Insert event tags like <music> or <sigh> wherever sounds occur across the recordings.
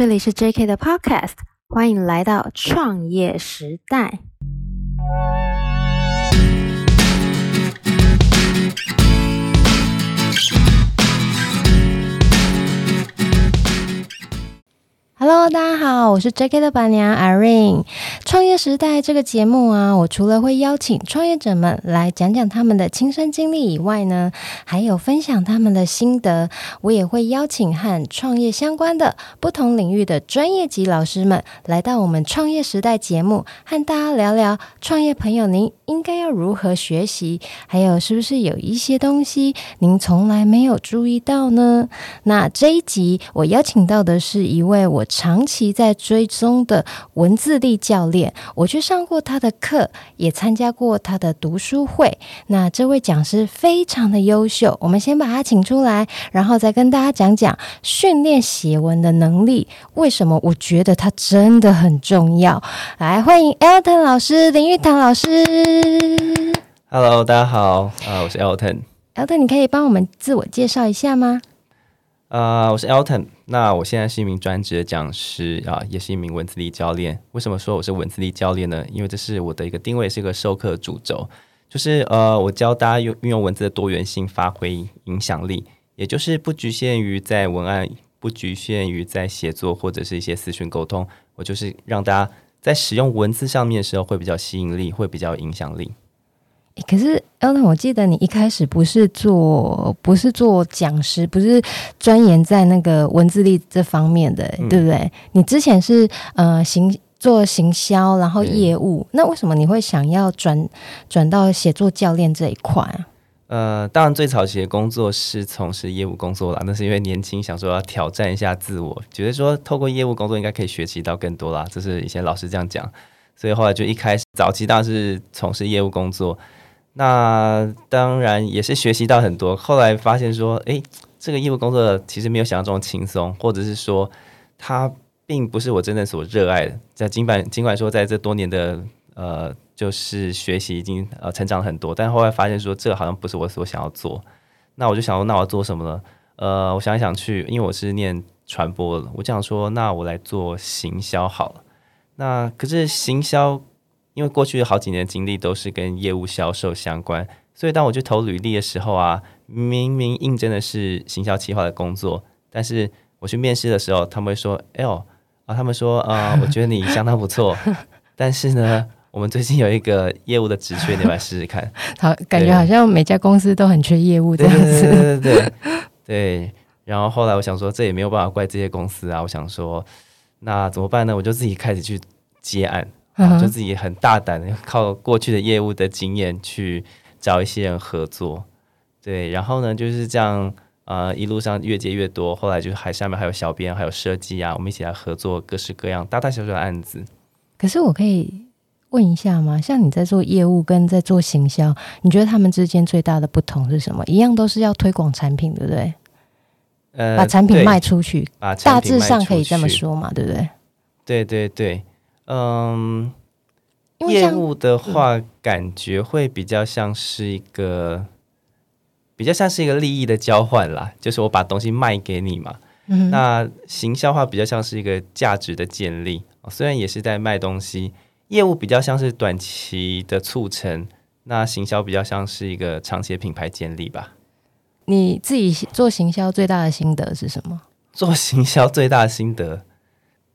这里是 JK 的 Podcast，欢迎来到创业时代。Hello，大家好，我是 JK 的板娘 Irene。创业时代这个节目啊，我除了会邀请创业者们来讲讲他们的亲身经历以外呢，还有分享他们的心得。我也会邀请和创业相关的不同领域的专业级老师们来到我们创业时代节目，和大家聊聊创业朋友您应该要如何学习，还有是不是有一些东西您从来没有注意到呢？那这一集我邀请到的是一位我。长期在追踪的文字力教练，我去上过他的课，也参加过他的读书会。那这位讲师非常的优秀，我们先把他请出来，然后再跟大家讲讲训练写文的能力。为什么我觉得他真的很重要？来，欢迎 Elton 老师，林玉堂老师。Hello，大家好，啊，我是 Elton。Elton，你可以帮我们自我介绍一下吗？啊我是 Elton。那我现在是一名专职的讲师啊，也是一名文字力教练。为什么说我是文字力教练呢？因为这是我的一个定位，是一个授课主轴，就是呃，我教大家用运用文字的多元性发挥影响力，也就是不局限于在文案，不局限于在写作或者是一些私讯沟通，我就是让大家在使用文字上面的时候会比较吸引力，会比较有影响力。可是，Elton，我记得你一开始不是做，不是做讲师，不是钻研在那个文字力这方面的，嗯、对不对？你之前是呃行做行销，然后业务，嗯、那为什么你会想要转转到写作教练这一块啊？呃，当然最早期的工作是从事业务工作啦，那是因为年轻，想说要挑战一下自我，觉得说透过业务工作应该可以学习到更多啦，这是以前老师这样讲，所以后来就一开始早期当然是从事业务工作。那当然也是学习到很多，后来发现说，诶，这个业务工作其实没有想象中轻松，或者是说，它并不是我真正所热爱的。在尽管尽管说，在这多年的呃，就是学习已经呃成长很多，但后来发现说，这好像不是我所想要做。那我就想说，那我做什么呢？呃，我想来想去，因为我是念传播的，我就想说，那我来做行销好了。那可是行销。因为过去好几年经历都是跟业务销售相关，所以当我去投履历的时候啊，明明应征的是行销企划的工作，但是我去面试的时候，他们会说：“哎呦啊，他们说啊、呃，我觉得你相当不错，<laughs> 但是呢，我们最近有一个业务的职缺，你来试试看。<laughs> ”好，感觉好像每家公司都很缺业务这样子。对对对对对，对。然后后来我想说，这也没有办法怪这些公司啊。我想说，那怎么办呢？我就自己开始去接案。就自己很大胆的靠过去的业务的经验去找一些人合作，对，然后呢就是这样，呃，一路上越接越多，后来就还下面还有小编，还有设计啊，我们一起来合作各式各样大大小小的案子。可是我可以问一下吗？像你在做业务跟在做行销，你觉得他们之间最大的不同是什么？一样都是要推广产品，对不对？呃，把产品卖出去，把产品卖出去，大致上可以这么说嘛，对不对？对对对。嗯，业务的话，嗯、感觉会比较像是一个，比较像是一个利益的交换啦，就是我把东西卖给你嘛。嗯、那行销话比较像是一个价值的建立，虽然也是在卖东西，业务比较像是短期的促成，那行销比较像是一个长期的品牌建立吧。你自己做行销最大的心得是什么？做行销最大的心得。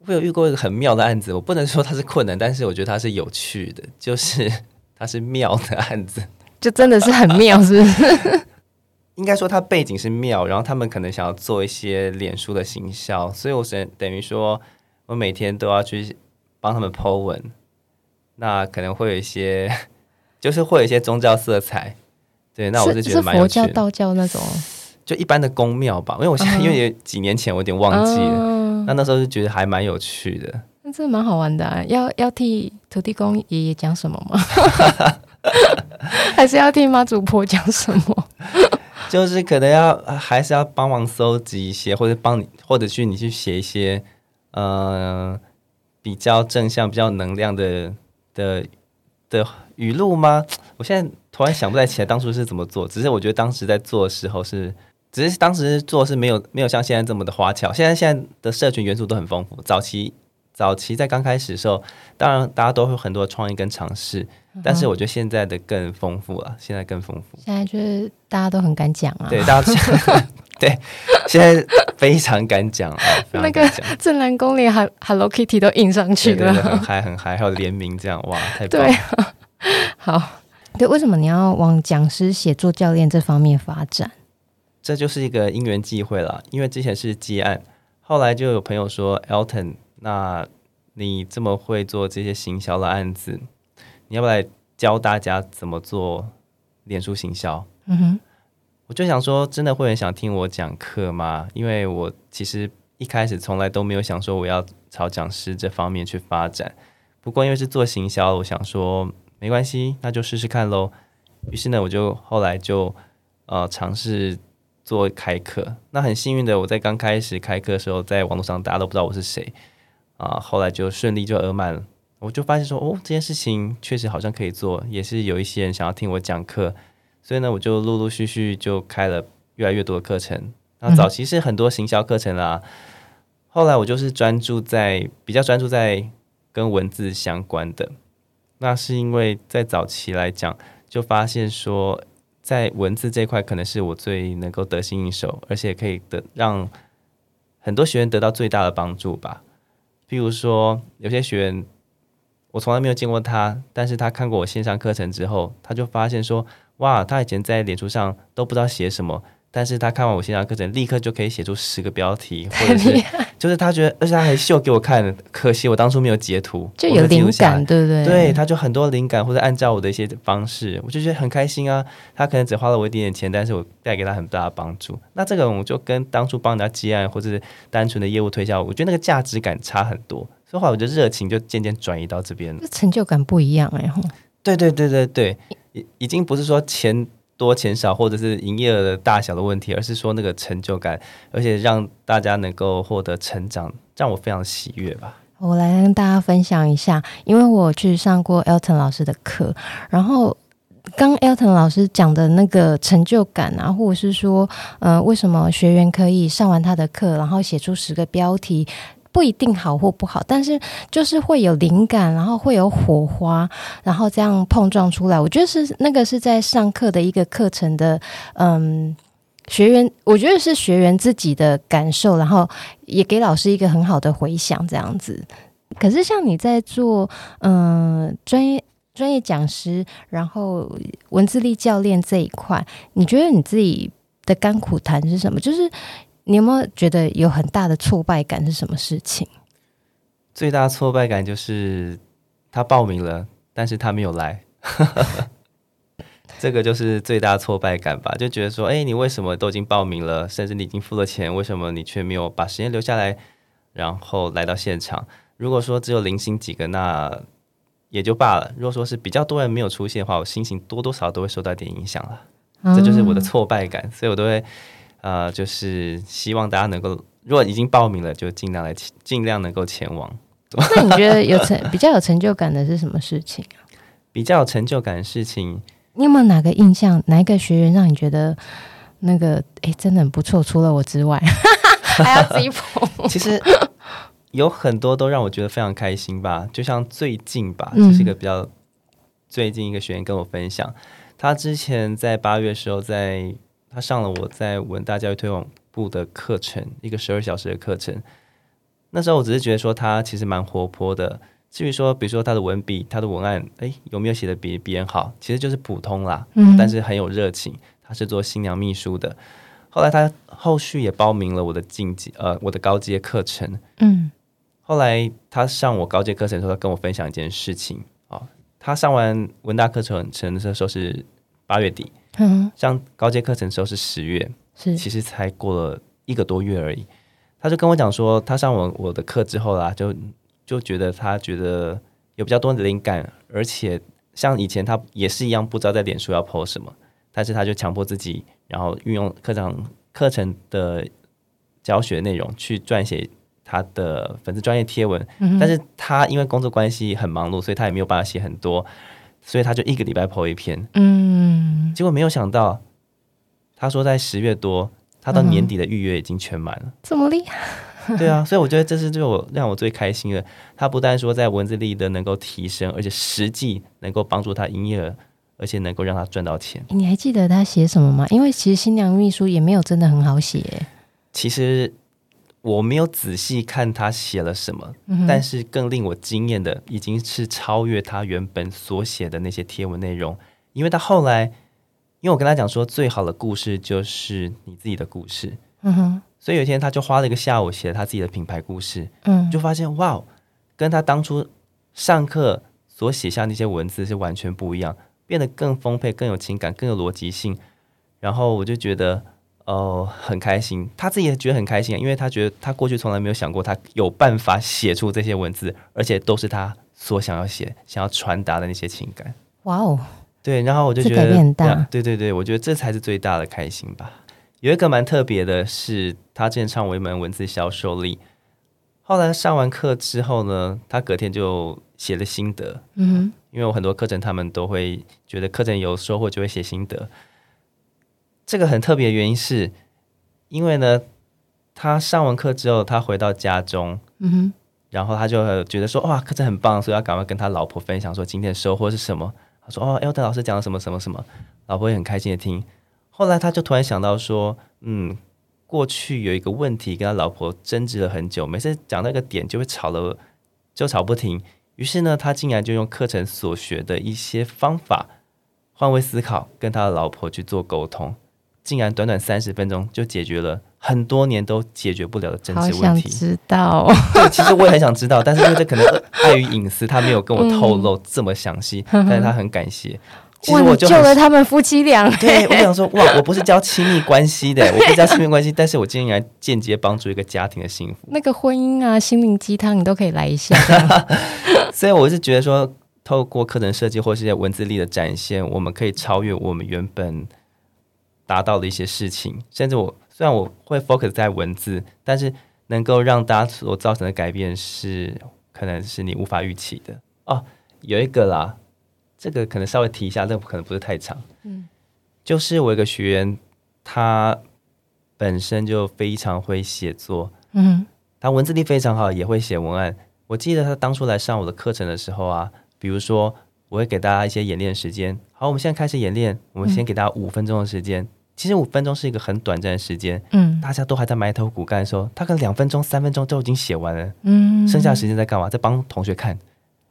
我有遇过一个很妙的案子，我不能说它是困难，但是我觉得它是有趣的，就是它是妙的案子，<laughs> 就真的是很妙，是不是？<laughs> 应该说它背景是妙，然后他们可能想要做一些脸书的行销，所以我是等于说我每天都要去帮他们 po 文，那可能会有一些，就是会有一些宗教色彩，对，那我是觉得蛮有趣的，佛教、道教那种，就一般的宫庙吧，因为我现在、uh. 因为几年前我有点忘记了。Uh. 那那时候就觉得还蛮有趣的，那这蛮好玩的啊。要要替土地公爷爷讲什么吗？<laughs> 还是要替妈祖婆讲什么？<laughs> 就是可能要还是要帮忙搜集一些，或者帮你，或者去你去写一些，呃，比较正向、比较能量的的的语录吗？我现在突然想不太起来当初是怎么做，只是我觉得当时在做的时候是。只是当时做是没有没有像现在这么的花俏。现在现在的社群元素都很丰富。早期早期在刚开始的时候，当然大家都会有很多创意跟尝试，但是我觉得现在的更丰富了，现在更丰富。现在就是大家都很敢讲啊，对，大家 <laughs> 对，现在非常敢讲啊。<laughs> 那个正南宫连 Hello Kitty 都印上去了，很嗨很嗨，还有联名这样，哇，太棒了。对，<laughs> 好，对，为什么你要往讲师、写作教练这方面发展？这就是一个因缘际会了，因为之前是接案，后来就有朋友说，Elton，那你这么会做这些行销的案子，你要不来教大家怎么做脸书行销？嗯哼。我就想说，真的会很想听我讲课吗？因为我其实一开始从来都没有想说我要朝讲师这方面去发展。不过因为是做行销，我想说没关系，那就试试看喽。于是呢，我就后来就呃尝试做开课。那很幸运的，我在刚开始开课的时候，在网络上大家都不知道我是谁啊。后来就顺利就额满了，我就发现说，哦，这件事情确实好像可以做，也是有一些人想要听我讲课。所以呢，我就陆陆续续就开了越来越多的课程。那早期是很多行销课程啦，后来我就是专注在比较专注在跟文字相关的。那是因为在早期来讲，就发现说，在文字这块可能是我最能够得心应手，而且可以得让很多学员得到最大的帮助吧。比如说，有些学员我从来没有见过他，但是他看过我线上课程之后，他就发现说。哇，他以前在脸书上都不知道写什么，但是他看完我线上课程，立刻就可以写出十个标题，或者是就是他觉得，而且他还秀给我看，可惜我当初没有截图，就有灵感，对不对？对，他就很多灵感，或者按照我的一些方式，我就觉得很开心啊。他可能只花了我一点点钱，但是我带给他很大的帮助。那这个我就跟当初帮人家接案或者是单纯的业务推销，我觉得那个价值感差很多，所以话我的热情就渐渐转移到这边了，成就感不一样哎，对对对对对。已已经不是说钱多钱少，或者是营业额的大小的问题，而是说那个成就感，而且让大家能够获得成长，让我非常喜悦吧。我来跟大家分享一下，因为我去上过 Elton 老师的课，然后刚 Elton 老师讲的那个成就感啊，或者是说，呃，为什么学员可以上完他的课，然后写出十个标题。不一定好或不好，但是就是会有灵感，然后会有火花，然后这样碰撞出来。我觉得是那个是在上课的一个课程的，嗯，学员，我觉得是学员自己的感受，然后也给老师一个很好的回响，这样子。可是像你在做，嗯，专业专业讲师，然后文字力教练这一块，你觉得你自己的甘苦谈是什么？就是。你有没有觉得有很大的挫败感？是什么事情？最大挫败感就是他报名了，但是他没有来，<laughs> 这个就是最大挫败感吧？就觉得说，哎，你为什么都已经报名了，甚至你已经付了钱，为什么你却没有把时间留下来，然后来到现场？如果说只有零星几个，那也就罢了；如果说是比较多人没有出现的话，我心情多多少少都会受到点影响了。这就是我的挫败感，所以我都会。呃，就是希望大家能够，如果已经报名了，就尽量来，尽量能够前往。<laughs> 那你觉得有成比较有成就感的是什么事情啊？<laughs> 比较有成就感的事情，你有没有哪个印象，哪一个学员让你觉得那个哎真的很不错？除了我之外，<laughs> 还要自己捧。其实有很多都让我觉得非常开心吧。就像最近吧，这、就是一个比较、嗯、最近一个学员跟我分享，他之前在八月的时候在。他上了我在文大教育推广部的课程，一个十二小时的课程。那时候我只是觉得说他其实蛮活泼的。至于说，比如说他的文笔、他的文案，诶，有没有写的比别人好？其实就是普通啦。嗯。但是很有热情。他是做新娘秘书的。后来他后续也报名了我的进阶呃我的高阶课程。嗯。后来他上我高阶课程的时候，他跟我分享一件事情啊、哦。他上完文大课程程的时候是八月底。嗯，像高阶课程的时候是十月，是其实才过了一个多月而已。他就跟我讲说，他上完我的课之后啦，就就觉得他觉得有比较多的灵感，而且像以前他也是一样不知道在脸书要 po 什么，但是他就强迫自己，然后运用课程课程的教学内容去撰写他的粉丝专业贴文。嗯，但是他因为工作关系很忙碌，所以他也没有办法写很多。所以他就一个礼拜 po 一篇，嗯，结果没有想到，他说在十月多，他到年底的预约已经全满了，这么厉害？对啊，所以我觉得这是最我让我最开心的。他不但说在文字力的能够提升，而且实际能够帮助他营业额，而且能够让他赚到钱。你还记得他写什么吗？因为其实新娘秘书也没有真的很好写。其实我没有仔细看他写了什么，嗯、但是更令我惊艳的，已经是超越他原本所写的那些贴文内容。因为他后来，因为我跟他讲说，最好的故事就是你自己的故事。嗯哼。所以有一天，他就花了一个下午写了他自己的品牌故事。嗯。就发现哇，跟他当初上课所写下那些文字是完全不一样，变得更丰沛、更有情感、更有逻辑性。然后我就觉得哦，很开心。他自己也觉得很开心，因为他觉得他过去从来没有想过，他有办法写出这些文字，而且都是他所想要写、想要传达的那些情感。哇哦！对，然后我就觉得，对对对，我觉得这才是最大的开心吧。有一个蛮特别的是，他之前唱我一门文字销售力，后来上完课之后呢，他隔天就写了心得。嗯，因为我很多课程，他们都会觉得课程有收获就会写心得。这个很特别的原因是，因为呢，他上完课之后，他回到家中，嗯哼，然后他就觉得说，哇，课程很棒，所以要赶快跟他老婆分享说今天的收获是什么。他说：“哦，Elton 老师讲了什么什么什么，老婆也很开心的听。后来他就突然想到说，嗯，过去有一个问题跟他老婆争执了很久，每次讲那个点就会吵了，就吵不停。于是呢，他竟然就用课程所学的一些方法，换位思考，跟他的老婆去做沟通，竟然短短三十分钟就解决了。”很多年都解决不了的争执问题。好想知道。<laughs> 对，其实我也很想知道，但是因为这可能碍于隐私，他没有跟我透露这么详细。<laughs> 嗯、但是他很感谢。其实我就救了他们夫妻俩。对，<laughs> 我想说，哇，我不是教亲密关系的，我不是教亲密关系，但是我竟然间接帮助一个家庭的幸福。那个婚姻啊，心灵鸡汤你都可以来一下。所以我是觉得说，透过课程设计或是一些文字力的展现，我们可以超越我们原本达到的一些事情，甚至我。虽然我会 focus 在文字，但是能够让大家所造成的改变是，可能是你无法预期的哦。有一个啦，这个可能稍微提一下，这个可能不是太长。嗯，就是我一个学员，他本身就非常会写作，嗯，他文字力非常好，也会写文案。我记得他当初来上我的课程的时候啊，比如说我会给大家一些演练时间，好，我们现在开始演练，我们先给大家五分钟的时间。嗯其实五分钟是一个很短暂的时间，嗯，大家都还在埋头苦干的时候，他可能两分钟、三分钟都已经写完了，嗯，剩下的时间在干嘛？在帮同学看，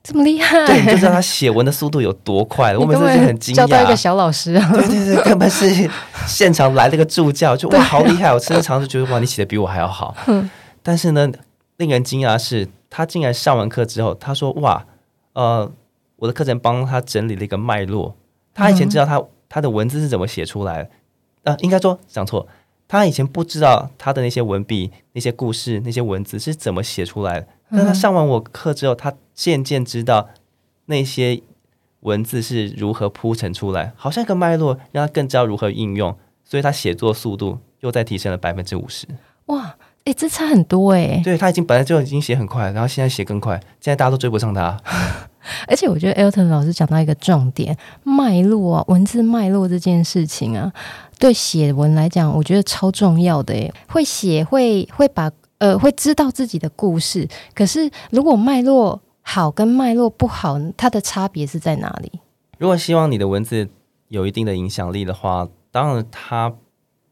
这么厉害？对，你就知道他写文的速度有多快。<laughs> 我每次就很惊讶，教到一个小老师啊，对对对，根本是现场来了个助教，就哇，好厉害！我时常是觉得哇，你写的比我还要好。嗯，<laughs> 但是呢，令人惊讶的是，他竟然上完课之后，他说哇，呃，我的课程帮他整理了一个脉络。他以前知道他他的文字是怎么写出来的。啊，应该说讲错。他以前不知道他的那些文笔、那些故事、那些文字是怎么写出来的。但他上完我课之后，他渐渐知道那些文字是如何铺陈出来，好像一个脉络，让他更知道如何应用。所以他写作速度又再提升了百分之五十。哇，哎，这差很多哎。对，他已经本来就已经写很快，然后现在写更快，现在大家都追不上他。而且我觉得 Elton 老师讲到一个重点，脉络啊，文字脉络这件事情啊。对写文来讲，我觉得超重要的诶，会写会会把呃会知道自己的故事。可是如果脉络好跟脉络不好，它的差别是在哪里？如果希望你的文字有一定的影响力的话，当然它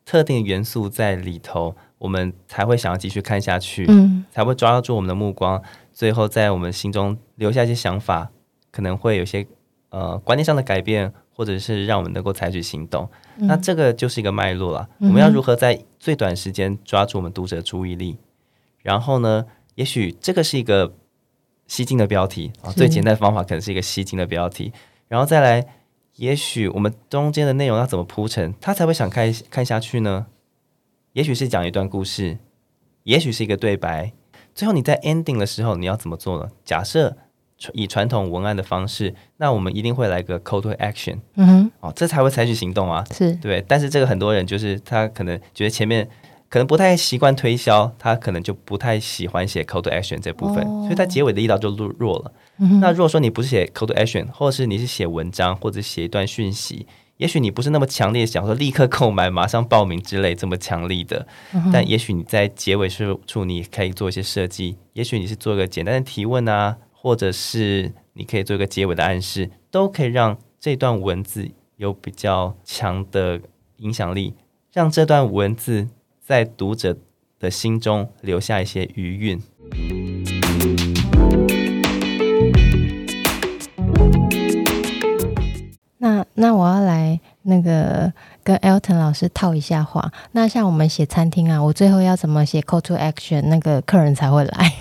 特定的元素在里头，我们才会想要继续看下去，嗯，才会抓住我们的目光，最后在我们心中留下一些想法，可能会有些呃观念上的改变。或者是让我们能够采取行动，嗯、那这个就是一个脉络了。嗯、我们要如何在最短时间抓住我们读者的注意力？然后呢，也许这个是一个吸睛的标题啊，最简单的方法可能是一个吸睛的标题。然后再来，也许我们中间的内容要怎么铺陈，他才会想看看下去呢？也许是讲一段故事，也许是一个对白。最后你在 ending 的时候，你要怎么做呢？假设。以传统文案的方式，那我们一定会来个 call to action，嗯哼，哦，这才会采取行动啊，是对。但是这个很多人就是他可能觉得前面可能不太习惯推销，他可能就不太喜欢写 call to action 这部分，哦、所以他结尾的力道就弱弱了。嗯、那如果说你不是写 call to action，或者是你是写文章或者写一段讯息，也许你不是那么强烈想说立刻购买、马上报名之类这么强力的，嗯、但也许你在结尾处处你可以做一些设计，也许你是做个简单的提问啊，或者是你可以做一个结尾的暗示，都可以让这段文字有比较强的影响力，让这段文字在读者的心中留下一些余韵。那那我要来那个跟 Elton 老师套一下话。那像我们写餐厅啊，我最后要怎么写 Call to Action，那个客人才会来？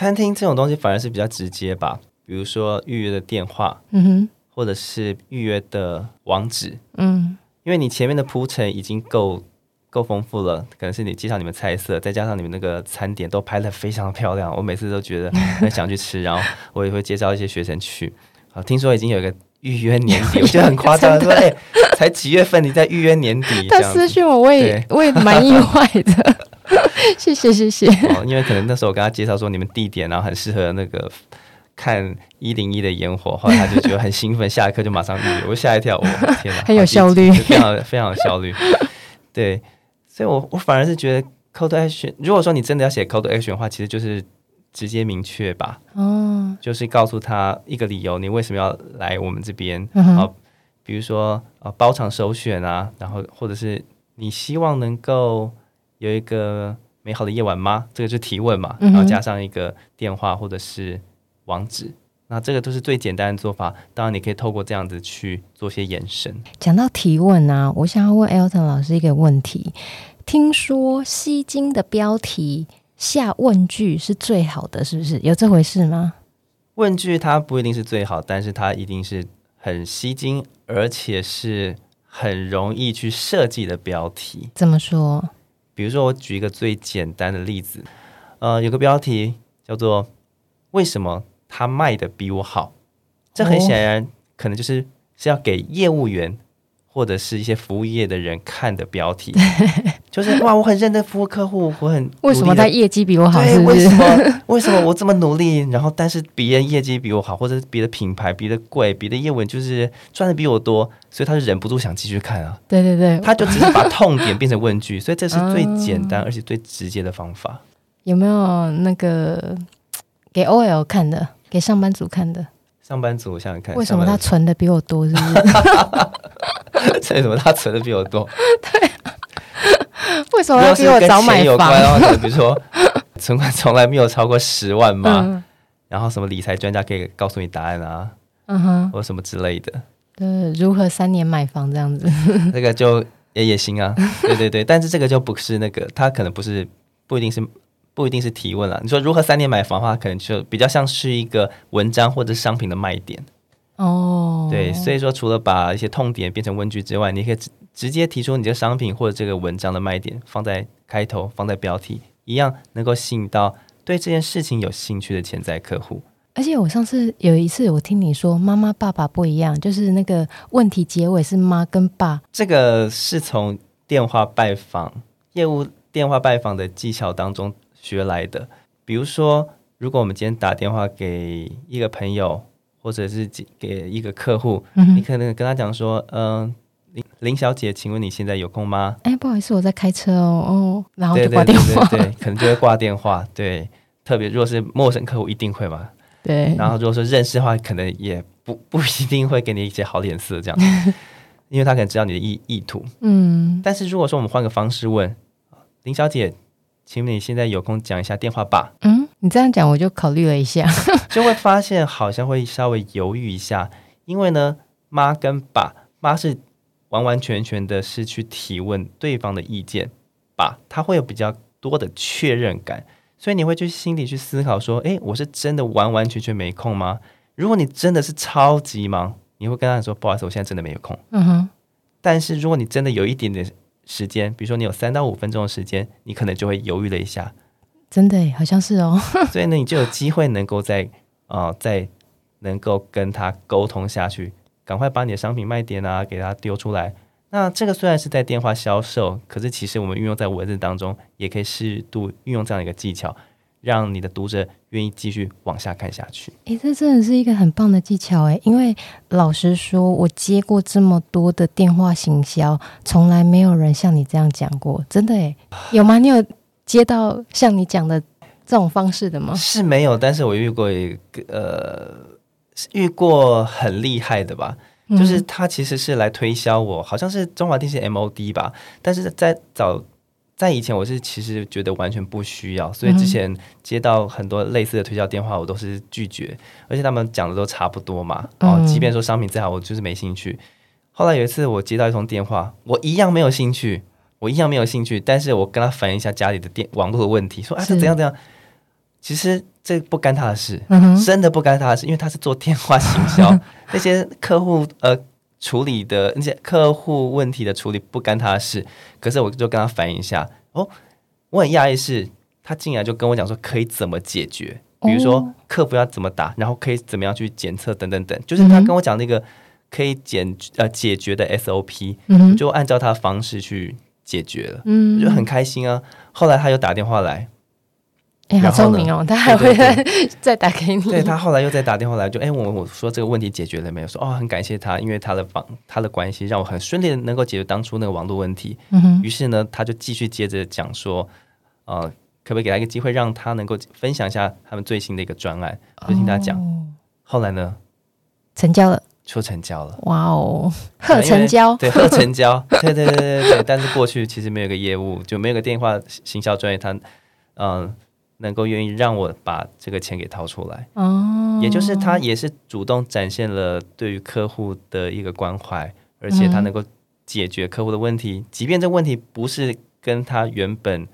餐厅这种东西反而是比较直接吧，比如说预约的电话，嗯哼，或者是预约的网址，嗯，因为你前面的铺陈已经够够丰富了，可能是你介绍你们菜色，再加上你们那个餐点都拍的非常漂亮，我每次都觉得 <laughs> 很想去吃，然后我也会介绍一些学生去。啊，听说已经有一个预约年底，<laughs> 我觉得很夸张。说，哎、欸，才几月份，你在预约年底？他私讯我，我也我也蛮意外的。<laughs> 谢谢谢谢。哦，因为可能那时候我跟他介绍说你们地点，然后很适合那个看一零一的烟火，后来他就觉得很兴奋，下一刻就马上预约，我吓一跳，我天哪，<laughs> 很有效率，非常非常有效率。<laughs> 对，所以我我反而是觉得 call to action，如果说你真的要写 call to action 的话，其实就是。直接明确吧，哦，就是告诉他一个理由，你为什么要来我们这边？嗯、好，比如说呃包场首选啊，然后或者是你希望能够有一个美好的夜晚吗？这个是提问嘛，然后加上一个电话或者是网址，嗯、那这个都是最简单的做法。当然，你可以透过这样子去做些延伸。讲到提问啊，我想要问 Elton 老师一个问题：听说吸睛的标题。下问句是最好的，是不是有这回事吗？问句它不一定是最好，但是它一定是很吸睛，而且是很容易去设计的标题。怎么说？比如说，我举一个最简单的例子，呃，有个标题叫做“为什么他卖的比我好”，这很显然可能就是是要给业务员。或者是一些服务业的人看的标题，就是哇，我很认真服务客户，我很为什么他业绩比我好？是不是？为什么？为什么我这么努力，然后但是别人业绩比我好，或者别的品牌、别的贵、别的业务就是赚的比我多，所以他就忍不住想继续看啊。对对对，他就只是把 <laughs> 痛点变成问句，所以这是最简单而且最直接的方法。有没有那个给 OL 看的，给上班族看的？上班族，我想想看，为什么他存的比我多？是不是？<laughs> 为什么他存的比我多？<laughs> 对、啊，<laughs> 为什么要比我早买房？比如说，<laughs> 存款从来没有超过十万嘛，嗯、然后什么理财专家可以告诉你答案啊？嗯哼，或什么之类的。对，如何三年买房这样子？<laughs> 这个就也也行啊。对对对，但是这个就不是那个，他可能不是，不一定是。不一定是提问了。你说如何三年买房的话，可能就比较像是一个文章或者商品的卖点。哦，对，所以说除了把一些痛点变成问句之外，你可以直直接提出你的商品或者这个文章的卖点，放在开头，放在标题，一样能够吸引到对这件事情有兴趣的潜在客户。而且我上次有一次我听你说妈妈爸爸不一样，就是那个问题结尾是妈跟爸，这个是从电话拜访业务电话拜访的技巧当中。学来的，比如说，如果我们今天打电话给一个朋友，或者是给一个客户，嗯、你可能跟他讲说：“嗯、呃，林林小姐，请问你现在有空吗？”哎，不好意思，我在开车哦。哦，然后就挂电话，对，可能就会挂电话。对，特别如果是陌生客户，一定会嘛。对。然后如果说认识的话，可能也不 <laughs> 不一定会给你一些好脸色，这样，<laughs> 因为他可能知道你的意意图。嗯。但是如果说我们换个方式问林小姐。请问你现在有空讲一下电话吧？嗯，你这样讲我就考虑了一下，<laughs> 就会发现好像会稍微犹豫一下，因为呢，妈跟爸，妈是完完全全的是去提问对方的意见，吧他会有比较多的确认感，所以你会去心里去思考说，诶，我是真的完完全全没空吗？如果你真的是超级忙，你会跟他说，不好意思，我现在真的没有空。嗯哼，但是如果你真的有一点点。时间，比如说你有三到五分钟的时间，你可能就会犹豫了一下。真的，好像是哦。<laughs> 所以呢，你就有机会能够在啊、呃，在能够跟他沟通下去，赶快把你的商品卖点啊给它丢出来。那这个虽然是在电话销售，可是其实我们运用在文字当中，也可以适度运用这样一个技巧，让你的读者愿意继续往下看下去。诶，这真的是一个很棒的技巧诶，因为老实说，我接过这么多的电话行销，从来没有人像你这样讲过，真的诶，有吗？你有接到像你讲的这种方式的吗？是没有，但是我遇过一个呃，遇过很厉害的吧，就是他其实是来推销我，好像是中华电信 MOD 吧，但是在早。在以前，我是其实觉得完全不需要，所以之前接到很多类似的推销电话，我都是拒绝，而且他们讲的都差不多嘛。哦，即便说商品再好，我就是没兴趣。后来有一次，我接到一通电话，我一样没有兴趣，我一样没有兴趣，但是我跟他反映一下家里的电网络的问题，说啊，这怎样怎样。其实这不干他的事，真的不干他的事，因为他是做电话行销，<laughs> 那些客户呃。处理的那些客户问题的处理不干他的事，可是我就跟他反映一下哦，我很讶异是，他竟然就跟我讲说可以怎么解决，比如说客服要怎么打，然后可以怎么样去检测等等等，就是他跟我讲那个可以检呃解决的 SOP，就按照他的方式去解决了，嗯，我就很开心啊。后来他又打电话来。哎，好聪明哦！他还会 <laughs> 再打给你。对，他后来又再打电话来，就哎，我我说这个问题解决了没有？说哦，很感谢他，因为他的帮他的关系让我很顺利的能够解决当初那个网络问题。嗯哼。于是呢，他就继续接着讲说，呃，可不可以给他一个机会，让他能够分享一下他们最新的一个专案？就听他讲。哦。后来呢？成交了。说成交了。哇哦，贺成交。对，贺成交。对对对对对。但是过去其实没有个业务，就没有个电话行销专业，他嗯。能够愿意让我把这个钱给掏出来，哦，也就是他也是主动展现了对于客户的一个关怀，而且他能够解决客户的问题，即便这问题不是跟他原本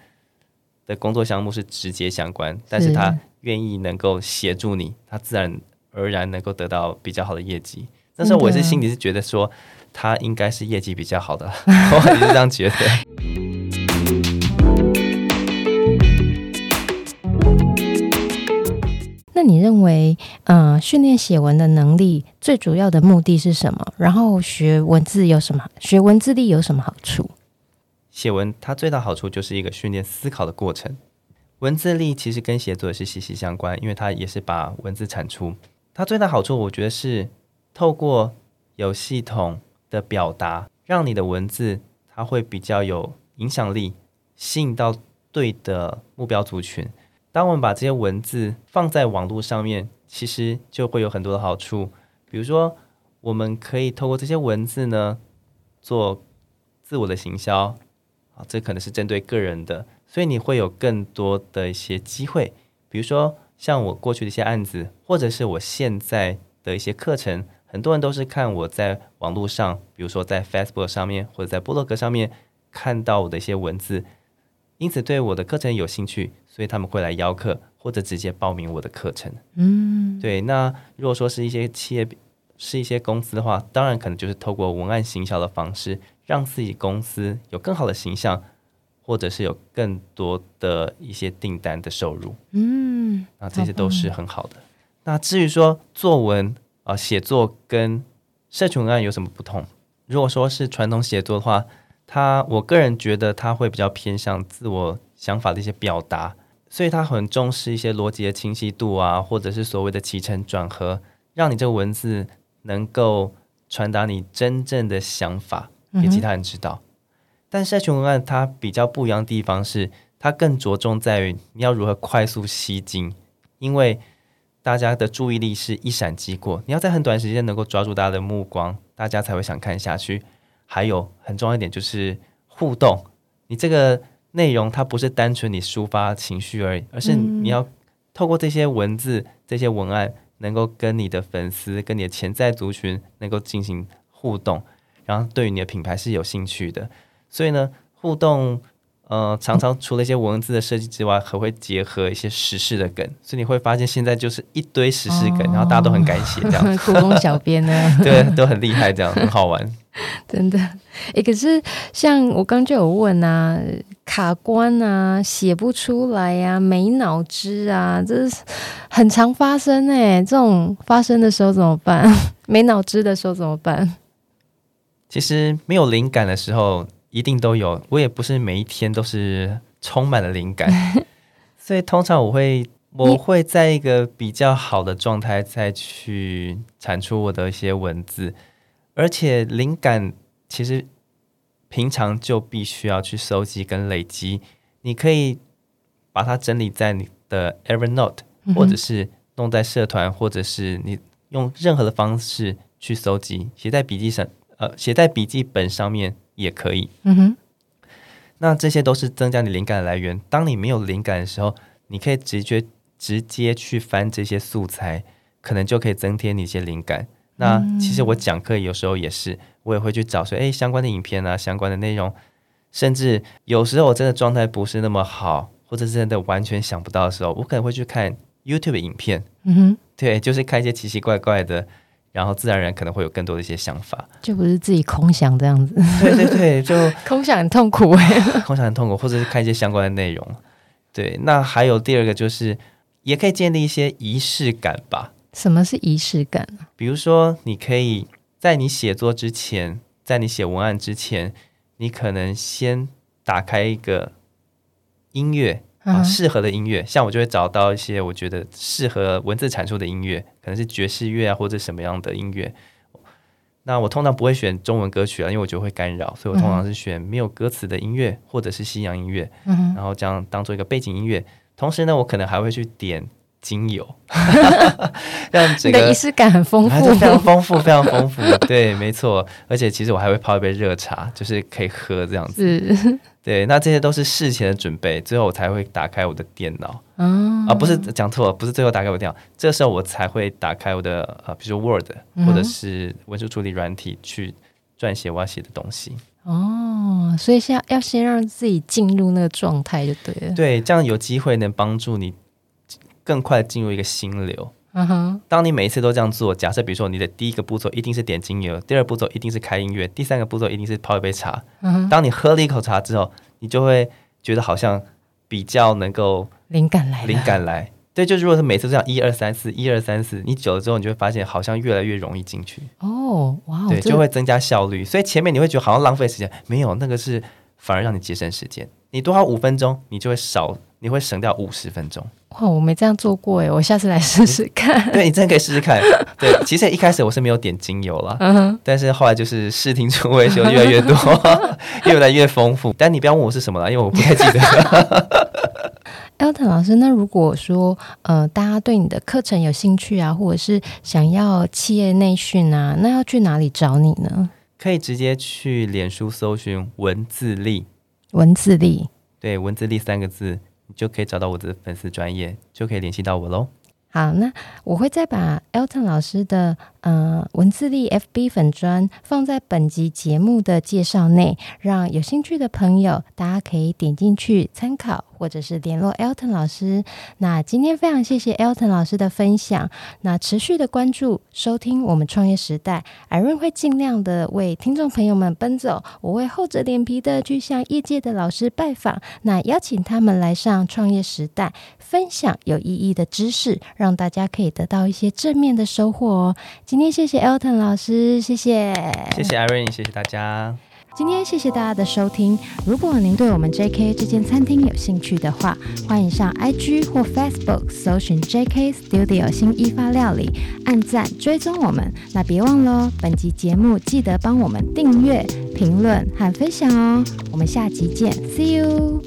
的工作项目是直接相关，但是他愿意能够协助你，他自然而然能够得到比较好的业绩。那时候我是心里是觉得说，他应该是业绩比较好的，<laughs> 我也是这样觉得。<laughs> <laughs> 你认为，呃，训练写文的能力最主要的目的是什么？然后学文字有什么？学文字力有什么好处？写文它最大好处就是一个训练思考的过程。文字力其实跟写作是息息相关，因为它也是把文字产出。它最大好处，我觉得是透过有系统的表达，让你的文字它会比较有影响力，吸引到对的目标族群。当我们把这些文字放在网络上面，其实就会有很多的好处。比如说，我们可以透过这些文字呢，做自我的行销啊，这可能是针对个人的，所以你会有更多的一些机会。比如说，像我过去的一些案子，或者是我现在的一些课程，很多人都是看我在网络上，比如说在 Facebook 上面或者在部落格上面看到我的一些文字，因此对我的课程有兴趣。所以他们会来邀课，或者直接报名我的课程。嗯，对。那如果说是一些企业，是一些公司的话，当然可能就是透过文案行销的方式，让自己公司有更好的形象，或者是有更多的一些订单的收入。嗯，那这些都是很好的。好。那至于说作文啊，呃，写作跟社群文案有什么不同？如果说是传统写作的话，它我个人觉得它会比较偏向自我想法的一些表达。所以他很重视一些逻辑的清晰度啊，或者是所谓的起承转合，让你这个文字能够传达你真正的想法给其他人知道。但社群文案它比较不一样的地方是，它更着重在于你要如何快速吸睛，因为大家的注意力是一闪即过，你要在很短时间能够抓住大家的目光，大家才会想看下去。还有很重要一点就是互动，你这个。内容它不是单纯你抒发情绪而已，而是你要透过这些文字、嗯、这些文案，能够跟你的粉丝、跟你的潜在族群能够进行互动，然后对于你的品牌是有兴趣的。所以呢，互动呃常常除了一些文字的设计之外，还会结合一些时事的梗，所以你会发现现在就是一堆时事梗，哦、然后大家都很敢写这样，<laughs> 故宫小编呢，<laughs> 对，都很厉害，这样很好玩。<laughs> 真的，诶，可是像我刚就有问啊，卡关啊，写不出来呀、啊，没脑汁啊，这是很常发生诶。这种发生的时候怎么办？<laughs> 没脑汁的时候怎么办？其实没有灵感的时候一定都有，我也不是每一天都是充满了灵感，<laughs> 所以通常我会我会在一个比较好的状态再去产出我的一些文字，而且灵感其实平常就必须要去收集跟累积。你可以把它整理在你的 Evernote，或者是弄在社团，或者是你用任何的方式去收集，写在笔记上，呃，写在笔记本上面也可以。嗯哼，那这些都是增加你灵感的来源。当你没有灵感的时候，你可以直接直接去翻这些素材，可能就可以增添你一些灵感。那其实我讲课有时候也是，我也会去找说，哎，相关的影片啊，相关的内容，甚至有时候我真的状态不是那么好。或者是真的完全想不到的时候，我可能会去看 YouTube 的影片，嗯哼，对，就是看一些奇奇怪怪的，然后自然而然可能会有更多的一些想法，就不是自己空想这样子。对对对，<laughs> 就空想很痛苦哎，<laughs> 空想很痛苦，或者是看一些相关的内容。对，那还有第二个就是，也可以建立一些仪式感吧。什么是仪式感？比如说，你可以在你写作之前，在你写文案之前，你可能先打开一个。音乐啊，适合的音乐，像我就会找到一些我觉得适合文字阐述的音乐，可能是爵士乐啊，或者什么样的音乐。那我通常不会选中文歌曲啊，因为我觉得会干扰，所以我通常是选没有歌词的音乐，或者是西洋音乐，然后这样当做一个背景音乐。同时呢，我可能还会去点。精油，<laughs> 让整个仪式感很丰富，非常丰富，非常丰富。对，没错。而且其实我还会泡一杯热茶，就是可以喝这样子。是，对。那这些都是事前的准备，最后我才会打开我的电脑。啊，不是讲错了，不是最后打开我的电脑，这时候我才会打开我的呃，比如说 Word 或者是文书处理软体去撰写我要写的东西。哦，所以先要先让自己进入那个状态就对了。对，这样有机会能帮助你。更快进入一个心流。嗯哼，当你每一次都这样做，假设比如说你的第一个步骤一定是点精油，第二步骤一定是开音乐，第三个步骤一定是泡一杯茶。嗯哼，当你喝了一口茶之后，你就会觉得好像比较能够灵感来，灵感来。对，就如果是每次这样一二三四一二三四，你久了之后，你就会发现好像越来越容易进去。哦，哇，对，就会增加效率。所以前面你会觉得好像浪费时间，没有，那个是反而让你节省时间。你多花五分钟，你就会少。你会省掉五十分钟。哇，我没这样做过诶，我下次来试试看。<laughs> 对，你真的可以试试看。<laughs> 对，其实一开始我是没有点精油啦，嗯哼，但是后来就是视听触味就越来越多，<laughs> 越来越丰富。但你不要问我是什么了，因为我不太记得。Elton 老师，那如果说呃，大家对你的课程有兴趣啊，或者是想要企业内训啊，那要去哪里找你呢？可以直接去脸书搜寻文字力，文字力，对，文字力三个字。就可以找到我的粉丝专业，就可以联系到我喽。好，那我会再把 Elton 老师的呃文字力 FB 粉专放在本集节目的介绍内，让有兴趣的朋友大家可以点进去参考。或者是联络 Elton 老师。那今天非常谢谢 Elton 老师的分享。那持续的关注收听我们创业时代，Irene 会尽量的为听众朋友们奔走。我会厚着脸皮的去向业界的老师拜访，那邀请他们来上创业时代，分享有意义的知识，让大家可以得到一些正面的收获哦。今天谢谢 Elton 老师，谢谢，谢谢 Irene，谢谢大家。今天谢谢大家的收听。如果您对我们 JK 这间餐厅有兴趣的话，欢迎上 IG 或 Facebook 搜寻 JK Studio 新一发料理，按赞追踪我们。那别忘了，本集节目记得帮我们订阅、评论和分享哦。我们下集见，See you。